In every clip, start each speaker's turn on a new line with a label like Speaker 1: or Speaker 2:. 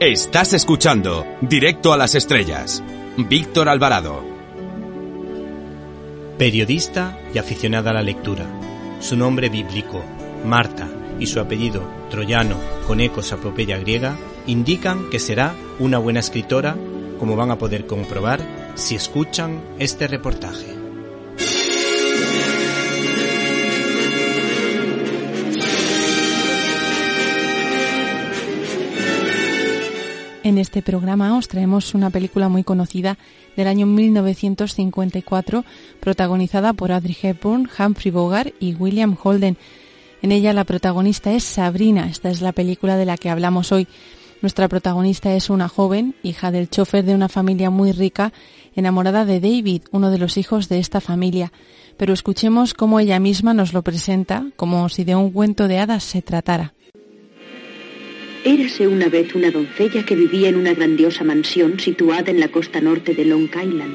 Speaker 1: Estás escuchando Directo a las Estrellas. Víctor Alvarado.
Speaker 2: Periodista y aficionada a la lectura. Su nombre bíblico, Marta, y su apellido, troyano, con ecos a griega, indican que será una buena escritora, como van a poder comprobar si escuchan este reportaje.
Speaker 3: Este programa os traemos una película muy conocida del año 1954, protagonizada por Audrey Hepburn, Humphrey Bogart y William Holden. En ella la protagonista es Sabrina. Esta es la película de la que hablamos hoy. Nuestra protagonista es una joven, hija del chofer de una familia muy rica, enamorada de David, uno de los hijos de esta familia. Pero escuchemos cómo ella misma nos lo presenta, como si de un cuento de hadas se tratara.
Speaker 4: Érase una vez una doncella que vivía en una grandiosa mansión situada en la costa norte de Long Island.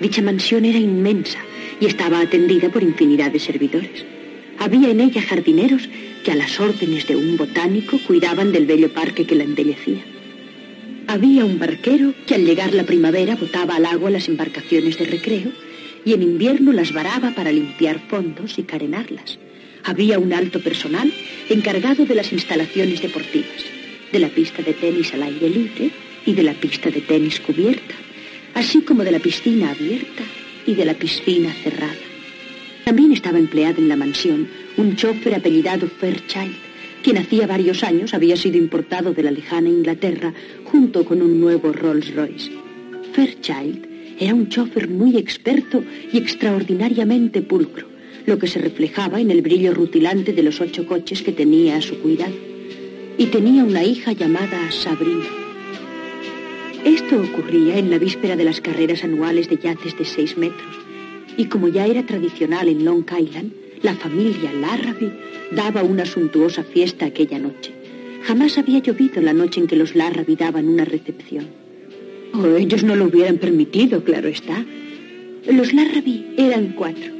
Speaker 4: Dicha mansión era inmensa y estaba atendida por infinidad de servidores. Había en ella jardineros que a las órdenes de un botánico cuidaban del bello parque que la embellecía. Había un barquero que al llegar la primavera botaba al agua las embarcaciones de recreo y en invierno las varaba para limpiar fondos y carenarlas. Había un alto personal encargado de las instalaciones deportivas, de la pista de tenis al aire libre y de la pista de tenis cubierta, así como de la piscina abierta y de la piscina cerrada. También estaba empleado en la mansión un chofer apellidado Fairchild, quien hacía varios años había sido importado de la lejana Inglaterra junto con un nuevo Rolls Royce. Fairchild era un chofer muy experto y extraordinariamente pulcro lo que se reflejaba en el brillo rutilante de los ocho coches que tenía a su cuidado. Y tenía una hija llamada Sabrina. Esto ocurría en la víspera de las carreras anuales de yates de seis metros. Y como ya era tradicional en Long Island, la familia Larrabee daba una suntuosa fiesta aquella noche. Jamás había llovido la noche en que los Larrabee daban una recepción. O oh, ellos no lo hubieran permitido, claro está. Los Larrabee eran cuatro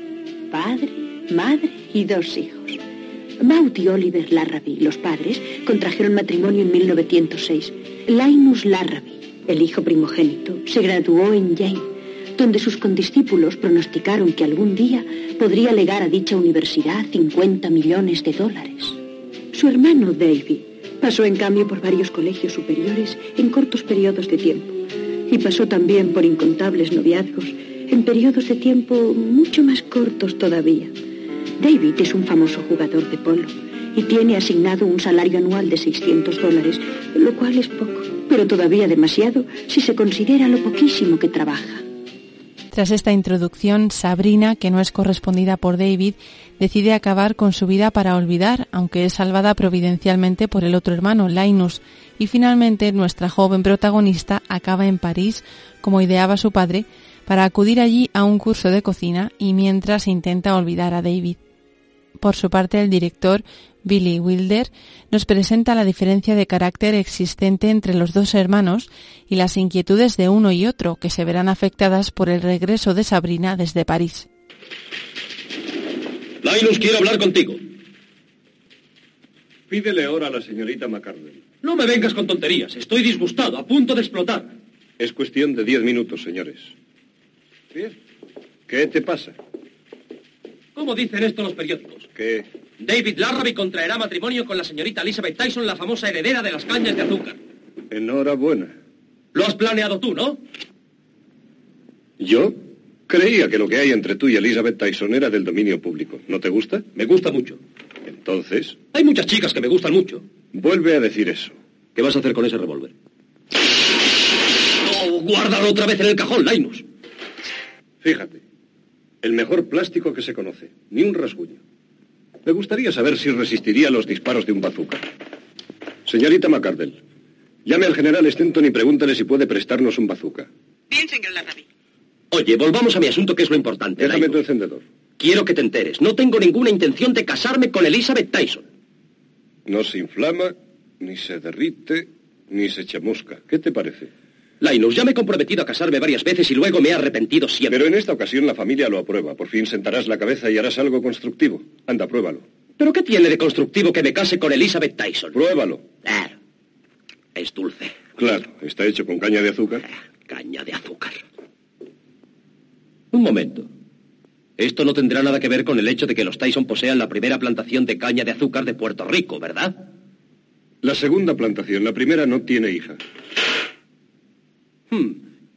Speaker 4: padre, madre y dos hijos. Maud y Oliver Larrabee, los padres, contrajeron matrimonio en 1906. Linus Larrabee, el hijo primogénito, se graduó en Yale, donde sus condiscípulos pronosticaron que algún día podría legar a dicha universidad 50 millones de dólares. Su hermano David pasó en cambio por varios colegios superiores en cortos periodos de tiempo y pasó también por incontables noviazgos en periodos de tiempo mucho más cortos todavía. David es un famoso jugador de polo y tiene asignado un salario anual de 600 dólares, lo cual es poco, pero todavía demasiado si se considera lo poquísimo que trabaja.
Speaker 3: Tras esta introducción, Sabrina, que no es correspondida por David, decide acabar con su vida para olvidar, aunque es salvada providencialmente por el otro hermano, Linus, y finalmente nuestra joven protagonista acaba en París, como ideaba su padre, para acudir allí a un curso de cocina y mientras intenta olvidar a David. Por su parte, el director Billy Wilder nos presenta la diferencia de carácter existente entre los dos hermanos y las inquietudes de uno y otro que se verán afectadas por el regreso de Sabrina desde París.
Speaker 5: Linus quiere hablar contigo.
Speaker 6: Pídele ahora a la señorita McCartney.
Speaker 5: No me vengas con tonterías. Estoy disgustado, a punto de explotar.
Speaker 6: Es cuestión de diez minutos, señores. ¿Qué te pasa?
Speaker 5: ¿Cómo dicen esto los periódicos?
Speaker 6: ¿Qué?
Speaker 5: David Larrabee contraerá matrimonio con la señorita Elizabeth Tyson, la famosa heredera de las cañas de azúcar.
Speaker 6: Enhorabuena.
Speaker 5: Lo has planeado tú, ¿no?
Speaker 6: ¿Yo? Creía que lo que hay entre tú y Elizabeth Tyson era del dominio público. ¿No te gusta?
Speaker 5: Me gusta mucho.
Speaker 6: Entonces.
Speaker 5: Hay muchas chicas que me gustan mucho.
Speaker 6: Vuelve a decir eso.
Speaker 5: ¿Qué vas a hacer con ese revólver? Oh, guárdalo otra vez en el cajón, Linus.
Speaker 6: Fíjate, el mejor plástico que se conoce, ni un rasguño. Me gustaría saber si resistiría los disparos de un bazooka. Señorita McCardell, llame al general Stenton y pregúntale si puede prestarnos un bazooka.
Speaker 7: Bien, señor Larrabee.
Speaker 5: Oye, volvamos a mi asunto, que es lo importante.
Speaker 6: Déjame tu encendedor.
Speaker 5: Quiero que te enteres. No tengo ninguna intención de casarme con Elizabeth Tyson.
Speaker 6: No se inflama, ni se derrite, ni se chamusca. ¿Qué te parece?
Speaker 5: Linus, ya me he comprometido a casarme varias veces y luego me he arrepentido siempre.
Speaker 6: Pero en esta ocasión la familia lo aprueba. Por fin sentarás la cabeza y harás algo constructivo. Anda, pruébalo.
Speaker 5: ¿Pero qué tiene de constructivo que me case con Elizabeth Tyson?
Speaker 6: Pruébalo.
Speaker 5: Claro. Es dulce.
Speaker 6: Claro, está hecho con caña de azúcar.
Speaker 5: Caña de azúcar. Un momento. Esto no tendrá nada que ver con el hecho de que los Tyson posean la primera plantación de caña de azúcar de Puerto Rico, ¿verdad?
Speaker 6: La segunda plantación, la primera no tiene hija.
Speaker 5: Hmm,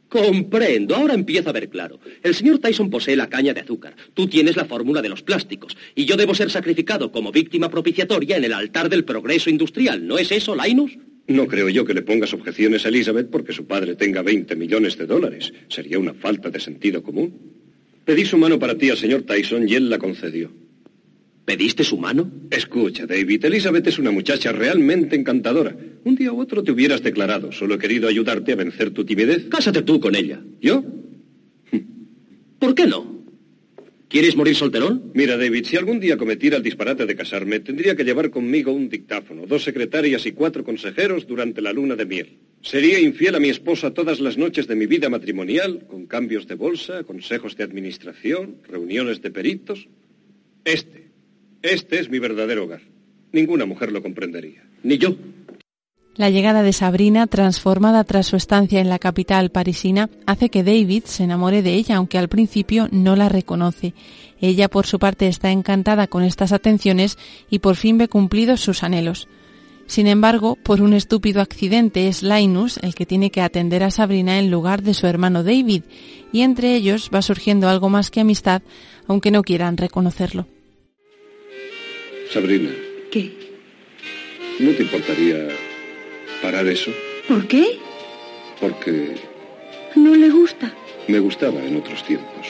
Speaker 5: comprendo, ahora empieza a ver claro. El señor Tyson posee la caña de azúcar, tú tienes la fórmula de los plásticos, y yo debo ser sacrificado como víctima propiciatoria en el altar del progreso industrial, ¿no es eso, Linus?
Speaker 6: No creo yo que le pongas objeciones a Elizabeth porque su padre tenga 20 millones de dólares. Sería una falta de sentido común. Pedí su mano para ti al señor Tyson y él la concedió.
Speaker 5: ¿Pediste su mano?
Speaker 6: Escucha, David, Elizabeth es una muchacha realmente encantadora. Un día u otro te hubieras declarado. Solo he querido ayudarte a vencer tu timidez.
Speaker 5: Cásate tú con ella.
Speaker 6: ¿Yo?
Speaker 5: ¿Por qué no? ¿Quieres morir solterón?
Speaker 6: Mira, David, si algún día cometiera el disparate de casarme, tendría que llevar conmigo un dictáfono, dos secretarias y cuatro consejeros durante la luna de miel. Sería infiel a mi esposa todas las noches de mi vida matrimonial, con cambios de bolsa, consejos de administración, reuniones de peritos. Este, este es mi verdadero hogar. Ninguna mujer lo comprendería.
Speaker 5: Ni yo.
Speaker 3: La llegada de Sabrina, transformada tras su estancia en la capital parisina, hace que David se enamore de ella, aunque al principio no la reconoce. Ella, por su parte, está encantada con estas atenciones y por fin ve cumplidos sus anhelos. Sin embargo, por un estúpido accidente es Linus el que tiene que atender a Sabrina en lugar de su hermano David, y entre ellos va surgiendo algo más que amistad, aunque no quieran reconocerlo.
Speaker 6: Sabrina.
Speaker 4: ¿Qué?
Speaker 6: ¿No te importaría parar eso?
Speaker 4: ¿Por qué?
Speaker 6: Porque
Speaker 4: ¿No le gusta?
Speaker 6: me gustaba en otros tiempos.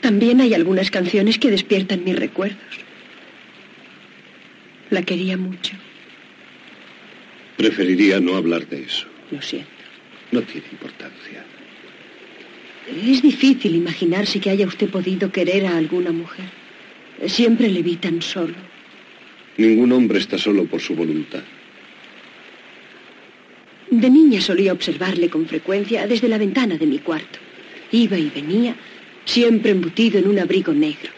Speaker 4: También hay algunas canciones que despiertan mis recuerdos. La quería mucho.
Speaker 6: Preferiría no hablar de eso.
Speaker 4: Lo siento.
Speaker 6: No tiene importancia.
Speaker 4: Es difícil imaginarse que haya usted podido querer a alguna mujer. Siempre le vi tan solo.
Speaker 6: Ningún hombre está solo por su voluntad.
Speaker 4: De niña solía observarle con frecuencia desde la ventana de mi cuarto. Iba y venía, siempre embutido en un abrigo negro,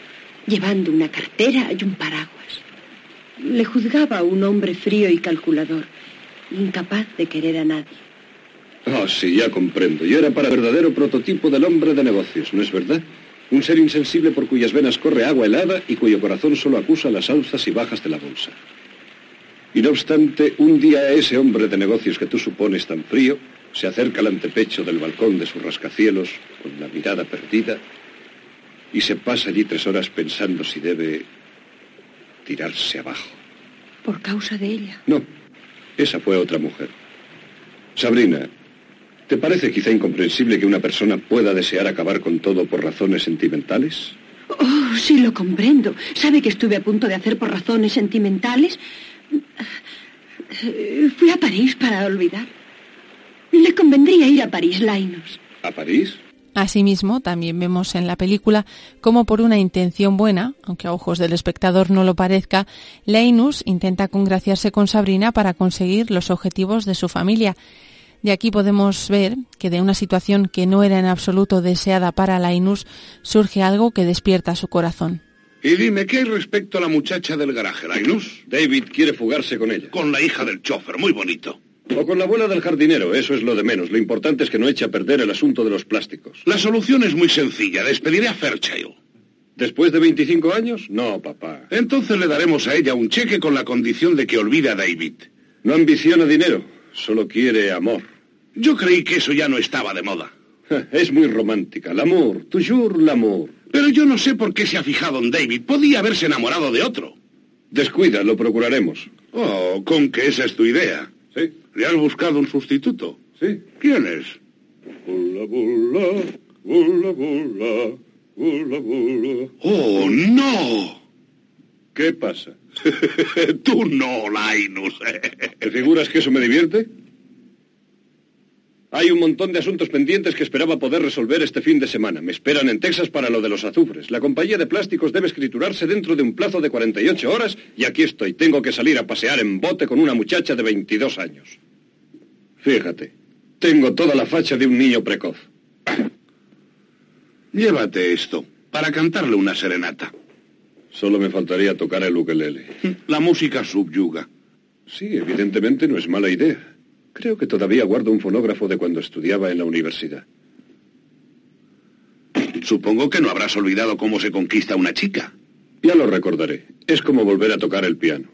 Speaker 4: llevando una cartera y un paraguas. Le juzgaba un hombre frío y calculador, incapaz de querer a nadie.
Speaker 6: Ah, sí, ya comprendo. Yo era para verdadero prototipo del hombre de negocios, ¿no es verdad? Un ser insensible por cuyas venas corre agua helada y cuyo corazón solo acusa las alzas y bajas de la bolsa. Y no obstante, un día ese hombre de negocios que tú supones tan frío se acerca al antepecho del balcón de sus rascacielos con la mirada perdida y se pasa allí tres horas pensando si debe tirarse abajo.
Speaker 4: Por causa de ella.
Speaker 6: No, esa fue otra mujer. Sabrina, ¿te parece quizá incomprensible que una persona pueda desear acabar con todo por razones sentimentales?
Speaker 4: Oh, sí lo comprendo. ¿Sabe que estuve a punto de hacer por razones sentimentales? Fui a París para olvidar. Le convendría ir a París, Linus.
Speaker 6: ¿A París?
Speaker 3: Asimismo, también vemos en la película cómo por una intención buena, aunque a ojos del espectador no lo parezca, Linus intenta congraciarse con Sabrina para conseguir los objetivos de su familia. De aquí podemos ver que de una situación que no era en absoluto deseada para Linus surge algo que despierta su corazón.
Speaker 7: Y dime, ¿qué hay respecto a la muchacha del garaje, Linus?
Speaker 6: David quiere fugarse con ella.
Speaker 7: Con la hija del chofer, muy bonito.
Speaker 6: O con la abuela del jardinero, eso es lo de menos. Lo importante es que no eche a perder el asunto de los plásticos.
Speaker 7: La solución es muy sencilla. Despediré a Fairchild.
Speaker 6: ¿Después de 25 años? No, papá.
Speaker 7: Entonces le daremos a ella un cheque con la condición de que olvide a David.
Speaker 6: No ambiciona dinero, solo quiere amor.
Speaker 7: Yo creí que eso ya no estaba de moda.
Speaker 6: Es muy romántica. L'amour, toujours l'amour.
Speaker 7: Pero yo no sé por qué se ha fijado en David. Podía haberse enamorado de otro.
Speaker 6: Descuida, lo procuraremos.
Speaker 7: Oh, con que esa es tu idea.
Speaker 6: ¿Sí?
Speaker 7: ¿Le has buscado un sustituto?
Speaker 6: Sí.
Speaker 7: ¿Quién es?
Speaker 6: Bula, bula, bula, bula, bula, bula.
Speaker 7: ¡Oh, no!
Speaker 6: ¿Qué pasa?
Speaker 7: Tú no, Linus.
Speaker 6: ¿Te figuras que eso me divierte? Hay un montón de asuntos pendientes que esperaba poder resolver este fin de semana. Me esperan en Texas para lo de los azufres. La compañía de plásticos debe escriturarse dentro de un plazo de 48 horas y aquí estoy. Tengo que salir a pasear en bote con una muchacha de 22 años. Fíjate, tengo toda la facha de un niño precoz.
Speaker 7: Llévate esto, para cantarle una serenata.
Speaker 6: Solo me faltaría tocar el ukelele.
Speaker 7: La música subyuga.
Speaker 6: Sí, evidentemente no es mala idea. Creo que todavía guardo un fonógrafo de cuando estudiaba en la universidad.
Speaker 7: Supongo que no habrás olvidado cómo se conquista una chica.
Speaker 6: Ya lo recordaré. Es como volver a tocar el piano.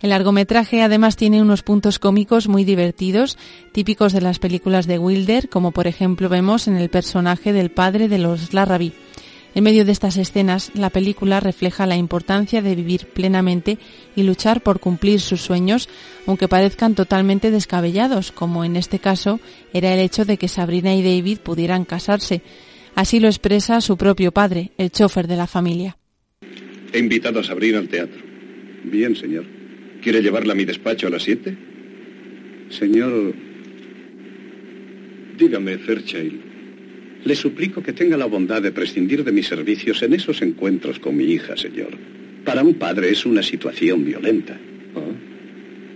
Speaker 3: El largometraje además tiene unos puntos cómicos muy divertidos, típicos de las películas de Wilder, como por ejemplo vemos en el personaje del padre de los Larrabee. En medio de estas escenas, la película refleja la importancia de vivir plenamente y luchar por cumplir sus sueños, aunque parezcan totalmente descabellados, como en este caso era el hecho de que Sabrina y David pudieran casarse. Así lo expresa su propio padre, el chofer de la familia.
Speaker 6: He invitado a Sabrina al teatro.
Speaker 8: Bien, señor.
Speaker 6: ¿Quiere llevarla a mi despacho a las siete?
Speaker 8: Señor,
Speaker 6: Dígame, Fairchild.
Speaker 8: Le suplico que tenga la bondad de prescindir de mis servicios en esos encuentros con mi hija, señor. Para un padre es una situación violenta.
Speaker 6: Ah,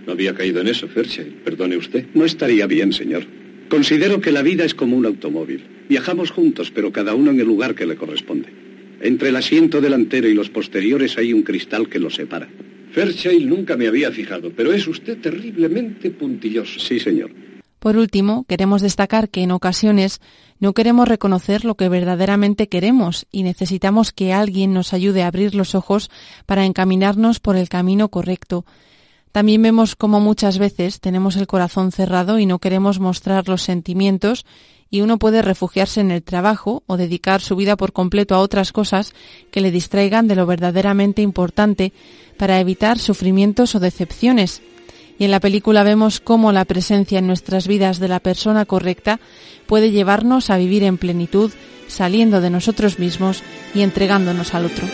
Speaker 6: no había caído en eso, Fairchild. Perdone usted.
Speaker 8: No estaría bien, señor. Considero que la vida es como un automóvil. Viajamos juntos, pero cada uno en el lugar que le corresponde. Entre el asiento delantero y los posteriores hay un cristal que los separa.
Speaker 6: Fairchild nunca me había fijado, pero es usted terriblemente puntilloso.
Speaker 8: Sí, señor.
Speaker 3: Por último, queremos destacar que en ocasiones no queremos reconocer lo que verdaderamente queremos y necesitamos que alguien nos ayude a abrir los ojos para encaminarnos por el camino correcto. También vemos cómo muchas veces tenemos el corazón cerrado y no queremos mostrar los sentimientos y uno puede refugiarse en el trabajo o dedicar su vida por completo a otras cosas que le distraigan de lo verdaderamente importante para evitar sufrimientos o decepciones. Y en la película vemos cómo la presencia en nuestras vidas de la persona correcta puede llevarnos a vivir en plenitud, saliendo de nosotros mismos y entregándonos al otro.